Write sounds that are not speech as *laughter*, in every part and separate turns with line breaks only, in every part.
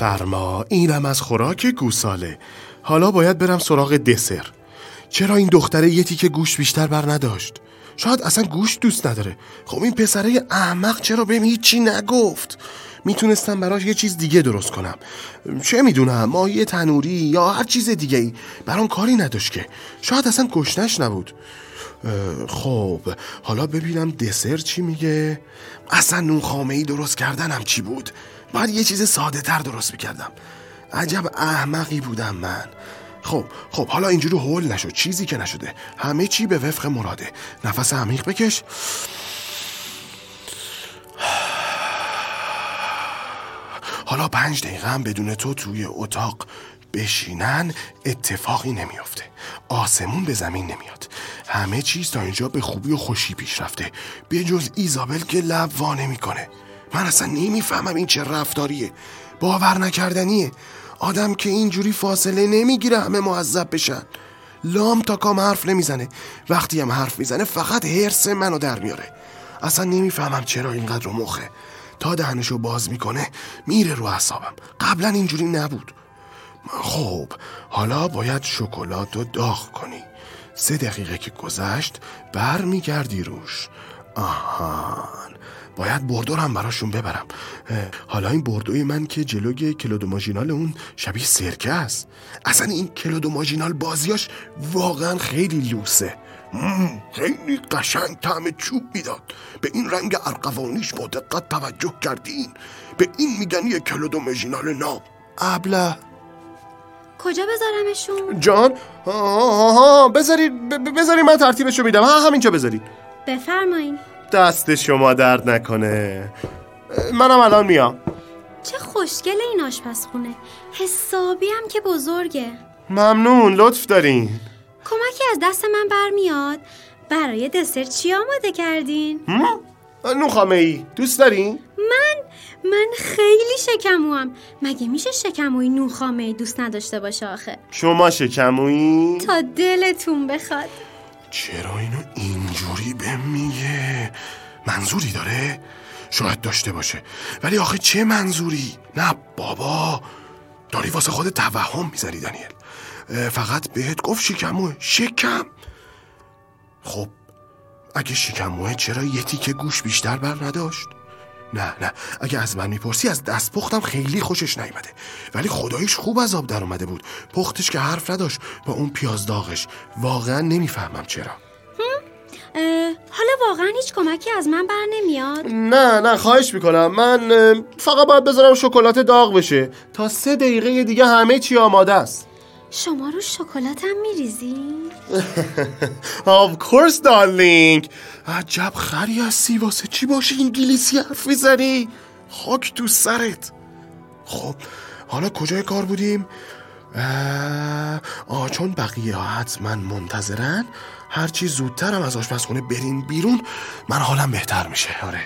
بفرما. اینم از خوراک گوساله. حالا باید برم سراغ دسر. چرا این دختره یه تیکه گوش بیشتر بر نداشت؟ شاید اصلا گوش دوست نداره. خب این پسره احمق چرا بهم هیچی نگفت؟ می‌تونستم براش یه چیز دیگه درست کنم. چه می‌دونم ماهی تنوری یا هر چیز دیگه ای برام کاری نداشت که. شاید اصلا گشنش نبود. خب حالا ببینم دسر چی میگه. اصلا نون خامه ای درست کردنم چی بود؟ باید یه چیز ساده تر درست می‌کردم. عجب احمقی بودم من. خب خب حالا اینجوری هول نشد چیزی که نشده. همه چی به وفق مراده. نفس عمیق بکش. حالا پنج دقیقه هم بدون تو توی اتاق بشینن اتفاقی نمیافته. آسمون به زمین نمیاد. همه چیز تا اینجا به خوبی و خوشی پیش رفته. به جز ایزابل که لب وا نمی‌کنه. من اصلا نمی‌فهمم این چه رفتاریه. باور نکردنیه. آدم که اینجوری فاصله نمی‌گیره همه معذب بشن. لام تا کام حرف نمی‌زنه. وقتی هم حرف می‌زنه فقط حرس منو در میاره. اصلا نمی‌فهمم چرا اینقدر رو مخه. تا دهنشو باز می‌کنه میره رو حسابم قبلا اینجوری نبود. خب حالا باید شکلات رو داغ کنی. سه دقیقه که گذشت بر میگردی روش. آهان. باید بردو هم براشون ببرم. حالا این بردوی من که جلوی کلود ماژینال اون شبیه سرکه است. اصلا این کلود ماژینال بازیاش واقعا خیلی لوسه. خیلی قشنگ طعم چوب می‌داد. به این رنگ ارقوانیش با دقت توجه کردین. به این میگن یه کلود ماژینال ناب. ابله.
کجا بذارمشون؟
جان؟ ها بذاری بذاری من ترتیبشو میدم. ها همینجا بذارید.
بفرمایین.
دست شما درد نکنه. منم الان میام.
چه خوشگل این آشپزخونه. حسابی هم که بزرگه.
ممنون لطف دارین.
کمکی از دست من برمیاد. برای دسر چی آماده کردین؟
نوخامه ای دوست دارین؟
من؟ من خیلی شکموام. مگه میشه شکموی نوخامه ای دوست نداشته باشه آخه؟
شما شکمویی؟
تا دلتون بخواد.
چرا اینو اینجوری به میگه منظوری داره؟ شاید داشته باشه ولی آخه چه منظوری؟ نه بابا داری واسه خود توهم می‌زنی دانیل فقط بهت گفت شکموه شکم خب اگه شکموه چرا یه تیکه گوش بیشتر بر نداشت؟ نه نه. اگه از من می‌پرسی از دست پختم خیلی خوشش نیومده. ولی خدایش خوب از آب در اومده بود. پختش که حرف نداشت با اون پیاز داغش. واقعا نمی‌فهمم چرا.
حالا واقعا هیچ کمکی از من بر نمیاد؟
نه نه خواهش می‌کنم. من فقط باید بذارم شکلات داغ بشه. تا سه دقیقه دیگه همه چی آماده است.
شما رو شکلاتم میریزی؟ *laughs*
of course darling. عجب خری هستی. واسه چی باشه انگلیسی حرف می‌زنی؟ خاک تو سرت. خب حالا کجای کار بودیم؟ آه چون بقیه ها حتما منتظرن هرچی زودترم از آشپزخونه برین بیرون من حالم بهتر میشه. آره.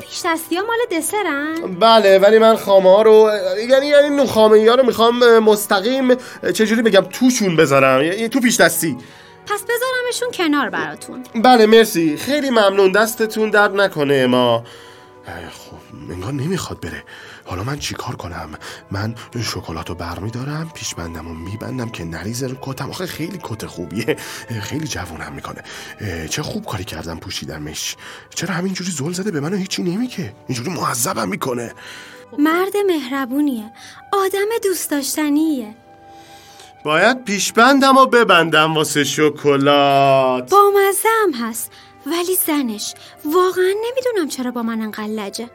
پیش دستی ها مال دسرن؟
بله ولی من خامه ها رو یعنی یعنی نون خامه ها رو می‌خوام مستقیم چجوری بگم توشون بذارم یعنی تو پیش دستی
پس بذارمشون کنار براتون.
بله مرسی. خیلی ممنون دستتون درد نکنه ما. خب انگار نمی‌خواد بره. حالا من چیکار کنم؟ من شکلات رو برمیدارم پیش بندم و میبندم که نریزه رو کتم. آخه خیلی کت خوبیه. خیلی جوونم می‌کنه. چه خوب کاری کردم پوشیدمش. چرا همینجوری زل زده؟ به منو هیچی نمیگه. اینجوری معذبم می‌کنه.
مرد مهربونیه. آدم دوست داشتنیه.
باید پیشبندم و ببندم واسه شکلات.
با مزه هست. ولی زنش. واقعا نمی‌دونم چرا با من انقدر لجه.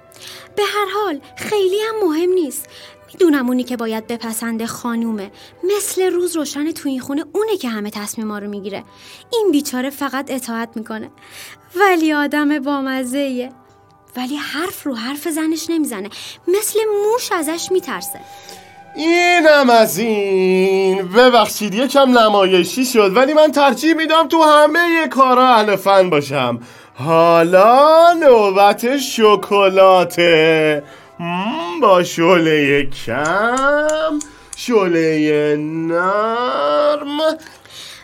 به هر حال خیلی هم مهم نیست. می‌دونم اونی که باید بپسنده خانومه. مثل روز روشن تو این خونه اونه که همه تصمیما رو می‌گیره. این بیچاره فقط اطاعت می‌کنه. ولی آدم بامزه ولی حرف رو حرف زنش نمی‌زنه. مثل موش ازش میترسه.
اینم از این. ببخشید یکم نمایشی شد ولی من ترجیح میدم تو همه کارا اهل فن باشم. حالا نوبت شکلاته. با شله کم شله نرم.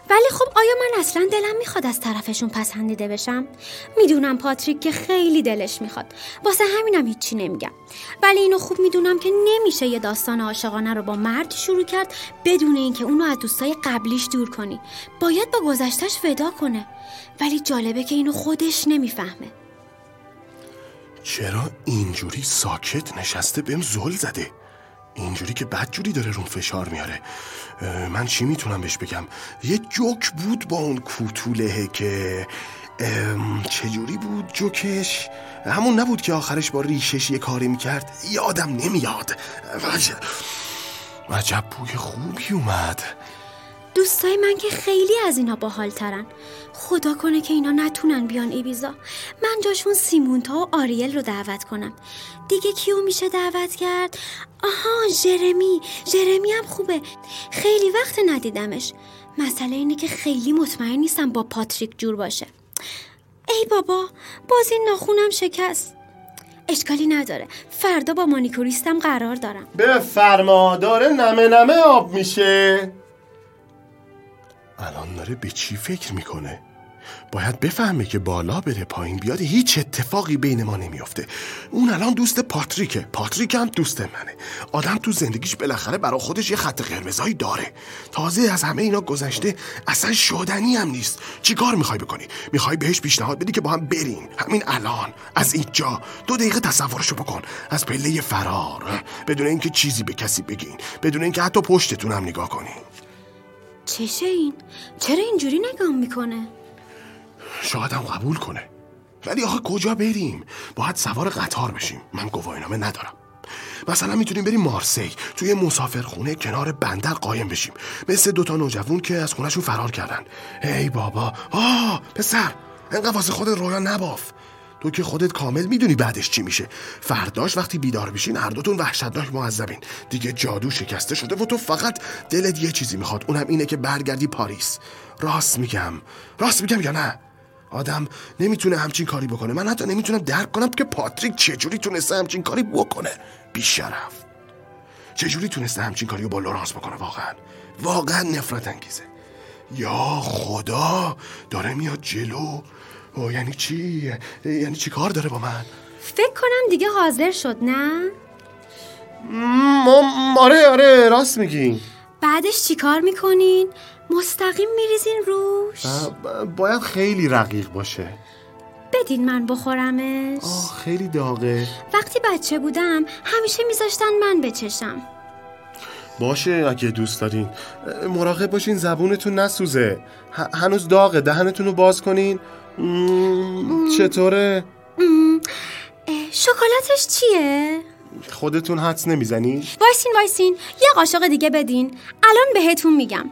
ولی خب آیا من اصلا دلم می‌خواد از طرفشون پسندیده بشم؟ می‌دونم پاتریک که خیلی دلش می‌خواد. واسه همینم هیچی نمیگم. ولی اینو خوب می‌دونم که نمیشه یه داستان عاشقانه رو با مرد شروع کرد بدون اینکه اونو از دوستای قبلیش دور کنی. باید با گذشتش ودا کنه. ولی جالبه که اینو خودش نمی‌فهمه.
چرا اینجوری ساکت نشسته بهم زل زده؟ اینجوری که بدجوری داره رون فشار میاره. من چی می‌تونم بهش بگم؟ یه جوک بود با اون کوتولهه که چجوری بود جوکش؟ همون نبود که آخرش با ریشش یه کاری می‌کرد؟ یادم نمیاد. عجب بوی خوبی اومد.
دوستای من که خیلی از اینا باحال ترن خدا کنه که اینا نتونن بیان ایبیزا. من جاشون سیمونتا و آریل رو دعوت کنم. دیگه کیو میشه دعوت کرد؟ آها جرمی. جرمی هم خوبه. خیلی وقت ندیدمش. مسئله اینه که خیلی مطمئن نیستم با پاتریک جور باشه. ای بابا باز این ناخونم شکست. اشکالی نداره. فردا با مانیکوریستم قرار دارم.
به فرما داره نمه نمه آب میشه. داره به چی فکر می‌کنه؟ باید بفهمه که بالا بره پایین بیاد هیچ اتفاقی بین ما نمیافته. اون الان دوست پاتریکه. پاتریک هم دوست منه. آدم تو زندگیش بالاخره برا خودش یه خط قرمزایی داره. تازه از همه اینا گذشته اصلا شدنی هم نیست. چیکار می‌خوای بکنی؟ می‌خوای بهش پیشنهاد بدی که با هم برین همین الان. از اینجا. دو دقیقه تصورشو بکن. از پله فرار. بدون اینکه چیزی به کسی بگین. بدون اینکه حتی پشتتون هم نگاه کنین.
چشه این؟ چرا اینجوری نگاه می‌کنه؟
شاید هم قبول کنه. ولی آخه کجا بریم؟ باید سوار قطار بشیم. من گواهینامه ندارم. مثلا می‌تونیم بریم مارسی. توی مسافرخونه کنار بندر قایم بشیم. مثل دوتا نوجوون که از خونشون فرار کردن. ای بابا. آه پسر انقدر واسه خود رویا نباف. تو که خودت کامل می‌دونی بعدش چی میشه. فرداش وقتی بیدار بشین هر دوتون وحشتناک معذبین. دیگه جادو شکسته شده و تو فقط دلت یه چیزی می‌خواد. اونم اینه که برگردی پاریس. راست میگم. راست میگم یا نه؟ آدم نمی‌تونه همچین کاری بکنه. من حتی نمی‌تونم درک کنم که پاتریک چجوری تونسته همچین کاری بکنه. بیشرف. چجوری تونسته همچین کاری رو با لورانس بکنه؟ واقعا. واقعا نفرت انگیزه. یا خدا داره میاد جلو. او یعنی چی؟ یعنی چی کار داره با من؟
فکر کنم دیگه حاضر شد نه؟
آره آره راست میگین
بعدش چی کار می‌کنین؟ مستقیم میریزین روش؟
باید خیلی رقیق باشه
بدین من بخورمش
آه خیلی داغه
وقتی بچه بودم همیشه میذاشتن من بچشم
باشه اگه دوست دارین مراقب باشین زبونتون نسوزه هنوز داغه دهنتون رو باز کنین چطوره؟
شکلاتش چیه؟
خودتون حدس نمی‌زنی؟
وایسین وایسین یه قاشق دیگه بدین الان بهتون میگم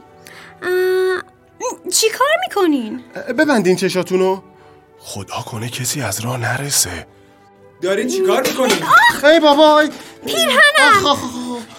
چی کار می‌کنین؟
ببندین چشاتونو خدا کنه کسی از راه نرسه
داری چی کار می‌کنی؟
ای بابا
پیرهنم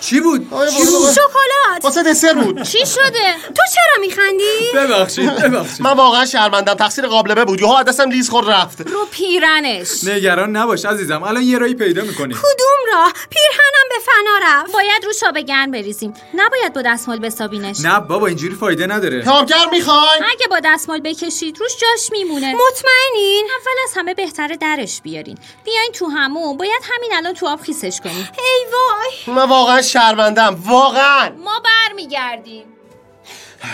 چی بود؟
چی بود؟ شکلات.
واسه دسر بود.
چی شده؟ تو چرا میخندی؟
ببخشید ببخشید.
من واقعا شرمندم. تقصیر قابلمه بود. یهو دستم لیز خورد رفت.
رو پیرنش.
نگران نباش عزیزم. الان یه رایی پیدا می‌کنی
کدوم راه؟ پیرهنم به فنا رفت.
باید روش آب گرم بریزیم. نباید با دستمال بسابینش.
نه بابا اینجوری فایده نداره.
کارگر می‌خوای؟
اگه با دستمال بکشید روش جاش میمونه.
مطمئنین؟
اول از همه بهتره درش بیارین. بیاین تو همون. باید همین الان تو آب خیسش کنین
ای وای.
من واقعا شرمندم واقعا.
ما برمیگردیم.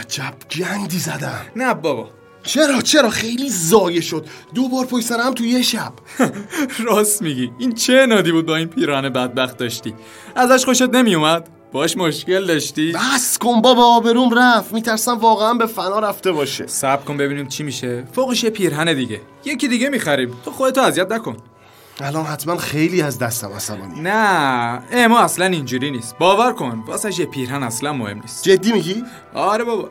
عجب گندی زدم.
نه بابا.
چرا چرا؟ خیلی زایه شد. دو بار پشت سرم تو یه شب. *laughs*
راست میگی. این چه نادی بود با این پیرانه بدبخت داشتی؟ ازش خوشت نمیومد؟ باش مشکل داشتی؟
بس کن بابا آبروم رفت. میترسم واقعا به فنا رفته باشه.
صبر کن ببینیم چی میشه. فوقش یه پیرهن دیگه. یکی دیگه می‌خریم. تو خودتو اذیت نکن.
الان حتما خیلی از دستم عصبانی.
نه اما اصلا اینجوری نیست. باور کن واسه یه پیرهن اصلا مهم نیست.
جدی میگی؟
آره بابا.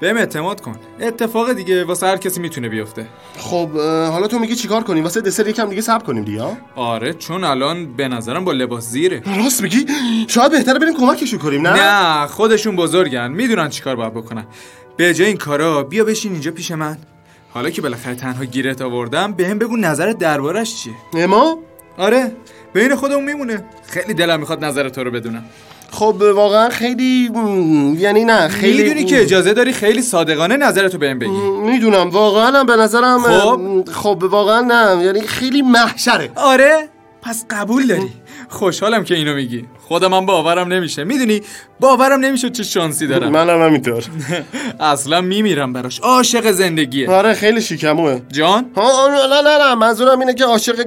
بهم اعتماد کن. اتفاق دیگه واسه هر کسی می‌تونه بیفته.
خب حالا تو میگی چیکار کنیم؟ واسه دسر یکم دیگه صبر کنیم دیگه
آره چون الان به نظرم با لباس زیره.
راست میگی؟ شاید بهتره بریم کمکشون کنیم نه؟
نه خودشون بزرگن. می‌دونن چیکار باید بکنن. به جای این کارا بیا بشین اینجا پیش من. حالا که بالاخره تنها گیرت آوردم بهم بگو نظرت دربارش چیه.
اما؟
آره بین خودمون میمونه. خیلی دلم می‌خواد نظر تو رو بدونم.
خب واقعا خیلی یعنی نه خیلی
می‌دونی که اجازه داری خیلی صادقانه نظرتو بهم بگی.
می‌دونم واقعا هم به نظرم
خب.
خب واقعا نه یعنی خیلی محشره.
آره؟ پس قبول داری؟ خوشحالم که اینو میگی. خودم هم باورم نمیشه. می‌دونی؟ باورم نمیشه چه شانسی دارم.
منم همینطور. *laughs*
اصلا میمیرم براش. عاشق زندگیه.
آره خیلی شیکموه
جان؟
ها نه نه نه منظورم اینه که عاشق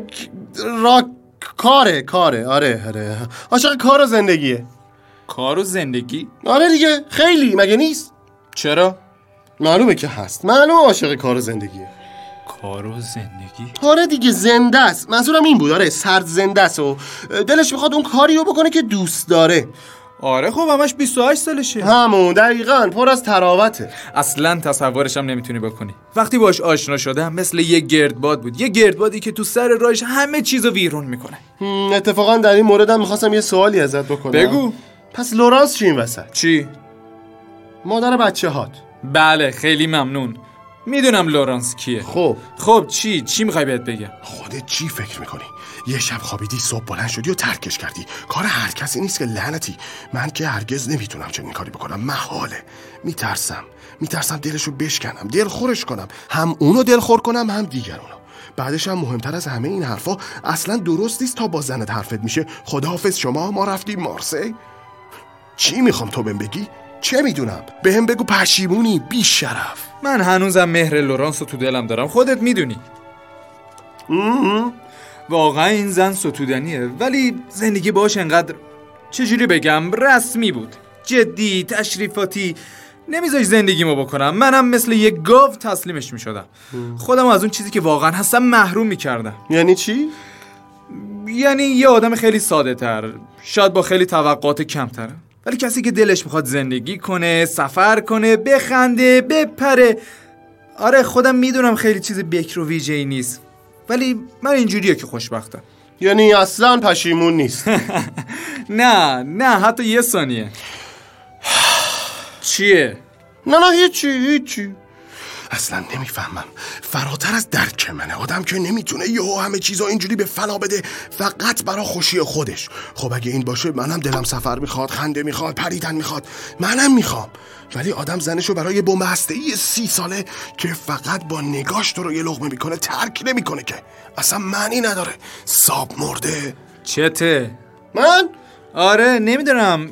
را کاره کاره. آره آره. عاشق کار و زندگیه.
کار و زندگی؟
آره دیگه. خیلی. مگه نیست؟
چرا؟
معلومه که هست. معلومه عاشق کار و زندگیه.
کار و زندگی؟
آره دیگه زنده است. منظورم این بود. آره سرد زنده است و دلش می‌خواد اون کاری رو بکنه که دوست داره.
آره خب همش 28 سالشه.
همون دقیقا. پر از تراوته
اصلا تصورشم نمی‌تونی بکنی. وقتی باش آشنا شدم مثل یه گردباد بود. یه گردبادی که تو سر راهش همه چیزو ویرون می‌کنه.
هم، اتفاقا در این موردم می‌خواستم یه سوالی ازت بکنم.
بگو.
پس لورانس چی این وسط؟
چی؟
مادر بچه هات
بله خیلی ممنون. می‌دونم لورانس کیه.
خب.
خب چی؟ چی می‌خوای بهت بگم؟
خودت چی فکر می‌کنی؟ یه شب خوابیدی صبح بلند شدی و ترکش کردی. کار هر کسی نیست که لعنتی. من که هرگز نمی‌تونم چنین کاری بکنم. محاله. میترسم. میترسم دلشو بشکنم دلخورش کنم. هم اونو دلخور کنم هم دیگرونو بعدش هم مهمتر از همه این حرفا اصلا درست نیست تا با زنت حرفت میشه. خداحافظ شما ما رفتیم مارسی. چی می‌خوام تو بهم بگی؟ چه می‌دونم؟ بهم بگو پشیمونی بی شرف.
من هنوزم مهر لورانس رو تو دلم دارم. خودت می‌دونی. واقعا این زن ستودنیه. ولی زندگی باش انقدر چجوری بگم؟ رسمی بود. جدی تشریفاتی. نمیذاش زندگیمو بکنم. منم مثل یه گاو تسلیمش می‌شدم. خودم از اون چیزی که واقعا هستم محروم می‌کردم.
یعنی چی؟
یعنی یه آدم خیلی ساده تر شاید با خیلی توقعات کمتر. ولی کسی که دلش می‌خواد زندگی کنه سفر کنه بخنده بپره. آره خودم می‌دونم خیلی چیز بکر و ویژه ای نیست. ولی من اینجوریه که خوشبختم.
یعنی اصلا پشیمون نیست. *laughs*
نه نه حتی یه ثانیه. چیه؟
نه نه هیچی هیچی. اصلا نمی‌فهمم. فراتر از درک منه؟ آدم که نمی‌تونه یهو همه چیزا اینجوری به فنا بده فقط برا خوشی خودش. خب اگه این باشه منم دلم سفر می‌خواد خنده می‌خواد پریدن می‌خواد. منم می‌خوام. ولی آدم زنشو برای بمب ای سی ساله که فقط با نگاش تو رو یه لغمه می‌کنه ترک نمی‌کنه که. اصلا معنی نداره. ساب مرده.
چته؟
من؟
آره نمی‌دونم.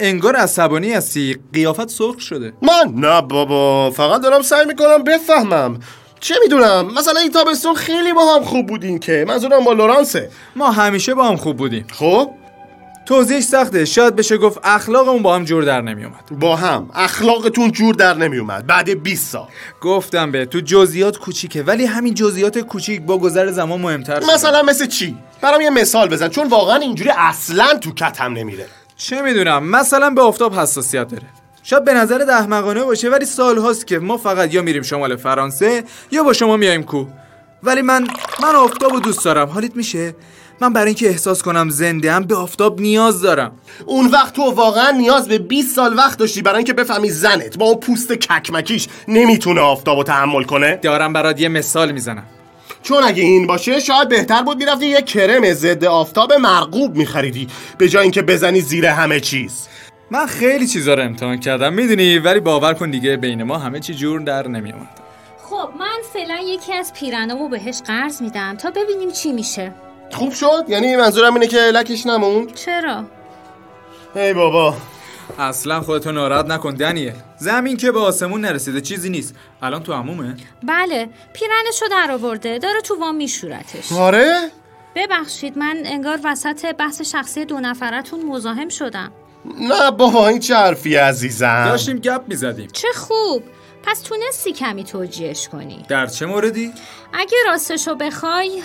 انگار عصبانی هستی. قیافت سرخ شده.
من؟ نه بابا. فقط دارم سعی می‌کنم بفهمم. چه می‌دونم؟ مثلا این تابستون خیلی با هم خوب بودین که. منظورم با لورانسه.
ما همیشه با هم خوب بودیم.
خب؟
توضیحش سخته. شاید بشه گفت اخلاقمون با هم جور در نمیومد
با هم. اخلاقتون جور در نمیومد بعد 20 سال.
گفتم به تو جزئیات کوچیکه ولی همین جزئیات کوچیک با گذر زمان مهمتر شده.
مثلا مثل چی؟ برام یه مثال بزن چون واقعا اینجوری اصلا تو کتم نمیره.
چه می‌دونم مثلا به آفتاب حساسیت داره. شاید به نظر احمقانه باشه ولی سال هاست که ما فقط یا میریم شمال فرانسه یا با شما میایم کو ولی من من آفتاب رو دوست دارم. حالیت میشه؟ من برای اینکه احساس کنم زنده ام به آفتاب نیاز دارم.
اون وقت تو واقعا نیاز به 20 سال وقت داشتی برای اینکه بفهمی زنت با اون پوست ککمکیش نمی‌تونه آفتابو تحمل کنه؟
دارم برات یه مثال می‌زنم.
چون اگه این باشه شاید بهتر بود می‌رفتی یه کرم ضد آفتاب مرغوب میخریدی به جای اینکه بزنی زیر همه چیز.
من خیلی چیزا رو امتحان کردم می‌دونی؟ ولی باور کن دیگه بین ما همه چی جور در نمیومد
خب من فعلا یکی از پیرنامو بهش قرض میدم. تا ببینیم چی میشه.
خوب شد؟ یعنی منظورم اینه که لکش نموند؟
چرا؟
ای بابا.
اصلا خودتو ناراحت نکن دنیل. زمین که به آسمون نرسیده چیزی نیست. الان تو عمومه؟
بله پیرنشو در آورده. داره تو وام میشورتش.
آره؟
ببخشید من انگار وسط بحث شخصی دو نفرتون مزاحم شدم.
نه بابا این چه حرفی عزیزم؟
داشتیم گپ می‌زدیم.
چه خوب! پس تونستی کمی توجیهش کنی.
در چه موردی؟
اگه راستشو بخوای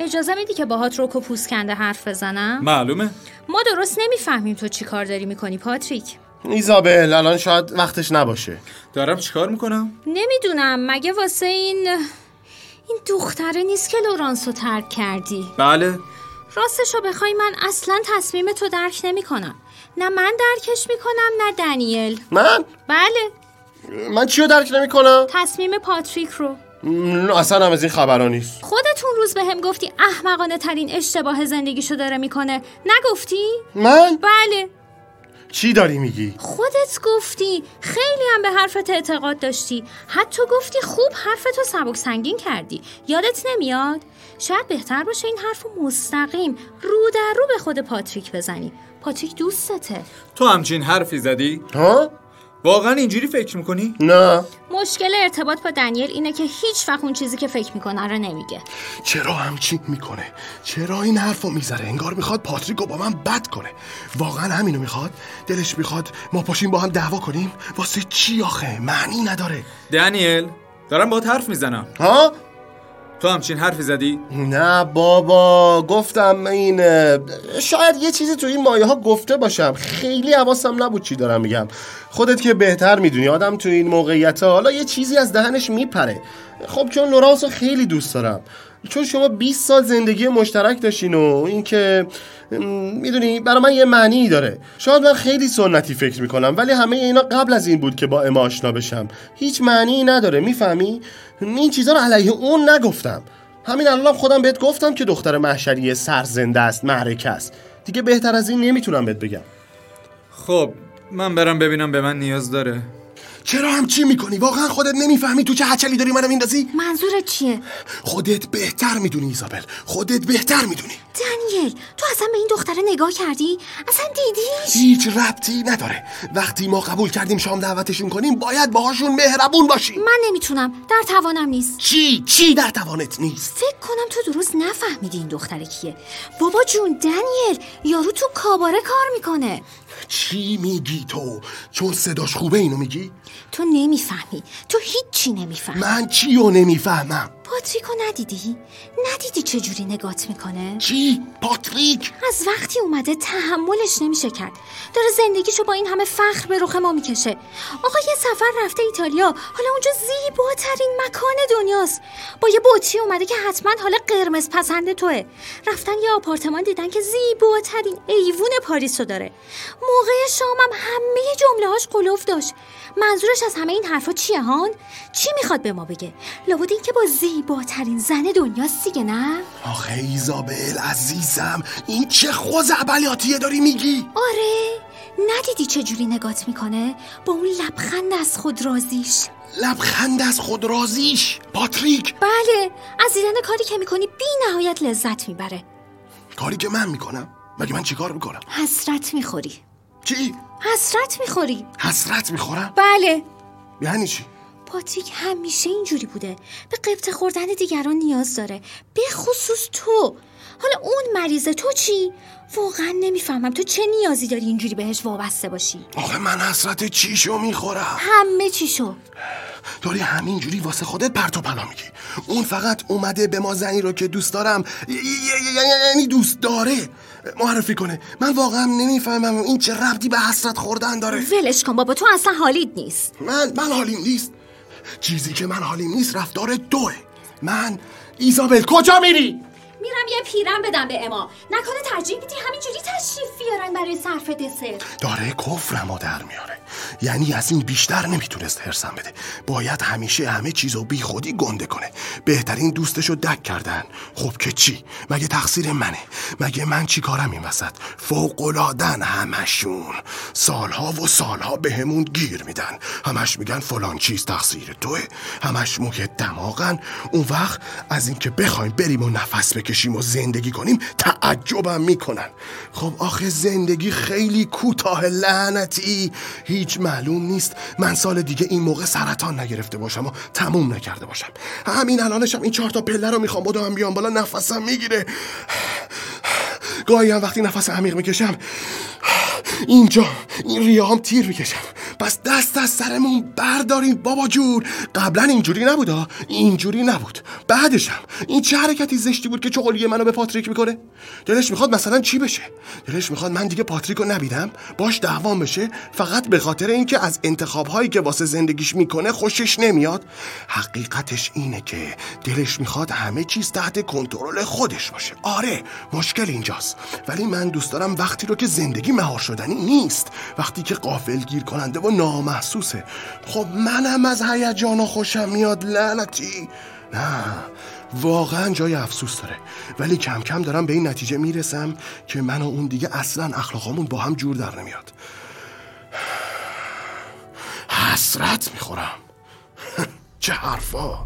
اجازه میدی که باهات روک و پوست کنده حرف بزنم؟
معلومه.
ما درست نمی‌فهمیم تو چی کار داری می‌کنی پاتریک.
ایزابل الان شاید وقتش نباشه.
دارم چیکار می‌کنم؟
نمی‌دونم مگه واسه این این دختره نیست که لورانسو ترک کردی؟
بله.
راستشو بخوای من اصلا تصمیم تو درک نمی‌کنم. نه من درکش می‌کنم نه دنیل.
من؟
بله.
من چیو درک نمی‌کنم؟
تصمیم پاتریک رو.
اصلا هم از این خبرا نیست.
خودتون روز به هم گفتی احمقانه ترین اشتباه زندگیشو داره می‌کنه. نگفتی؟
من؟
بله.
چی داری میگی؟
خودت گفتی. خیلی هم به حرفت اعتقاد داشتی. حتی گفتی خوب حرفتو سبک سنگین کردی. یادت نمیاد؟ شاید بهتر باشه این حرف مستقیم رو در رو به خود پاتریک بزنی. پاتریک دوستته.
تو همچین حرفی زدی؟
ها؟
واقعا اینجوری فکر می‌کنی؟
نه
مشکل ارتباط با دنیل اینه که هیچ وقت اون چیزی که فکر می‌کنه رو نمیگه
چرا همچین می‌کنه؟ چرا این حرفو می‌ذاره؟ انگار می‌خواد پاتریکو با من بد کنه واقعا همینو می‌خواد؟ دلش می‌خواد ما پاشیم با هم دعوا کنیم؟ واسه چی آخه؟ معنی نداره
دنیل دارم با حرف می‌زنم
ها؟
تو همچین حرفی زدی؟
نه بابا گفتم این شاید یه چیزی تو این مایه ها گفته باشم. خیلی حواسم نبود چی دارم میگم. خودت که بهتر می‌دونی آدم تو این موقعیت ها حالا یه چیزی از دهنش میپره. خب چون لورانس رو خیلی دوست دارم. چون شما 20 سال زندگی مشترک داشتین و اینکه می‌دونی برای من یه معنی داره. شاید من خیلی سنتی فکر می‌کنم ولی همه اینا قبل از این بود که با اما آشنا بشم. هیچ معنی نداره می‌فهمی؟ این چیزا رو علیه اون نگفتم. همین الان خودم بهت گفتم که دختر محشری سرزنده است معرکه است. دیگه بهتر از این نمی‌تونم بهت بگم.
خب من برم ببینم به من نیاز داره.
چرا هم چی می‌کنی؟ واقعا خودت نمی‌فهمی تو چه هچلی داری منو میندازی؟
منظورت چیه؟
خودت بهتر می‌دونی ایزابل. خودت بهتر می‌دونی.
دنیل تو اصلا به این دختره نگاه کردی؟ اصلا دیدیش؟
هیچ ربطی نداره. وقتی ما قبول کردیم شام دعوتشون کنیم باید باهاشون مهربون باشیم.
من نمی‌تونم. در توانم نیست.
چی؟ چی در توانت نیست؟
فکر کنم تو درست نفهمیدی این دختره کیه. بابا جون دنیل یارو تو کاباره کار می‌کنه.
چی میگی تو؟ چون صداش خوبه اینو میگی؟
تو نمی‌فهمی. تو هیچی نمی‌فهمی.
من چی رو نمی‌فهمم؟
پاتریکو ندیدی؟ ندیدی چه جوری نگات می‌کنه؟
چی؟ پاتریک؟
از وقتی اومده تحملش نمیشه کرد. داره زندگیشو با این همه فخر به رخ ما می‌کشه. آقا یه سفر رفته ایتالیا. حالا اونجا زیباترین مکان دنیاست. با یه بطری اومده که حتما حالا قرمز پسند توه. رفتن یه آپارتمان دیدن که زیباترین ایوون پاریس رو داره. موقع شامم همه جمله هاش قلوف داشت. منظورش از همه این حرفا چیه هان؟ چی می‌خواد به ما بگه؟ لابد این که با زیباترین زن دنیاست دیگه نه؟
آخه ایزابل عزیزم این چه خوزعبلیاتیه داری میگی؟
آره ندیدی چه جوری نگات می‌کنه؟ با اون لبخند از خود رازیش.
لبخند از خود رازیش؟ پاتریک!
بله از دیدن کاری که می‌کنی بی نهایت لذت می‌بره.
کاری که من می‌کنم؟ مگه من چیکار می‌کنم؟
حسرت می‌خوری.
چی؟
حسرت می‌خوری.
حسرت می‌خورم؟
بله.
یعنی چی؟
پاتریک همیشه اینجوری بوده. به قبط خوردن دیگران نیاز داره. به خصوص تو. حالا اون مریض تو چی؟ واقعا نمی‌فهمم. تو چه نیازی داری اینجوری بهش وابسته باشی؟
آخه من حسرت چیشو می‌خورم.
همه چی شو
داری همینجوری واسه خودت پرت و پلا میگی. اون فقط اومده به ما زنی رو که دوست دارم یعنی دوست داره. معرفی کنه. من واقعا نمی‌فهمم این چه ربطی به حسرت خوردن داره.
ولش کن بابا تو اصلا حالیت نیست.
من من حالیم نیست. چیزی که من حالیم نیست رفتار دوه. من ایزابل کجا میری؟
میرم یه پیرم بدم به اما. نکنه ترجیح میدی همینجوری تشریف بیارن برای صرف دسر.
داره کفرمو در میاره. یعنی از این بیشتر نمی‌تونست هرسم بده. باید همیشه همه چیزو بی خودی گنده کنه. بهترین دوستشو دک کردن. خب که چی؟ مگه تقصیر منه؟ مگه من چی کارم این وسط؟ فوقلادن همشون. سالها و سالها بهمون گیر میدن. همش میگن فلان چیز تقصیر توه. همش موقع دماغن. اون وقت از اینکه بخوایم بریم و نفس بکشیم و زندگی کنیم تعجبم می‌کنن. خب آخه زندگی خیلی کوتاه لعنتی. هیچ معلوم نیست. من سال دیگه این موقع سرطان نگرفته باشم و تموم نکرده باشم. همین الانشم این چهار تا پله رو می‌خوام بدوم بیام بالا نفسم می‌گیره. گاهی هم وقتی نفس عمیق می‌کشم اینجا این ریام تیر می‌کشم. پس دست از سرمون بردارین بابا جون. قبلا اینجوری نبودا اینجوری نبود. بعدشم این چه حرکتی زشتی بود که چغلیه منو به پاتریک می‌کنه دلش می‌خواد مثلا چی بشه؟ دلش می‌خواد من دیگه پاتریک رو نبیدم باش دعوام بشه فقط به خاطر اینکه از انتخاب هایی که واسه زندگیش می‌کنه خوشش نمیاد. حقیقتش اینه که دلش می‌خواد همه چیز تحت کنترل خودش باشه. آره مشکل اینجاست. ولی من دوست دارم وقتی رو که زندگی مهار شدنی نیست. وقتی که قافل گیر کننده و نامحسوسه. خب منم از هیجان و خوشم میاد لعنتی. نه واقعا جای افسوس داره. ولی کم کم دارم به این نتیجه می‌رسم که من و اون دیگه اصلا اخلاقامون با هم جور در نمیاد. حسرت می‌خورم. *laughs* چه حرفا.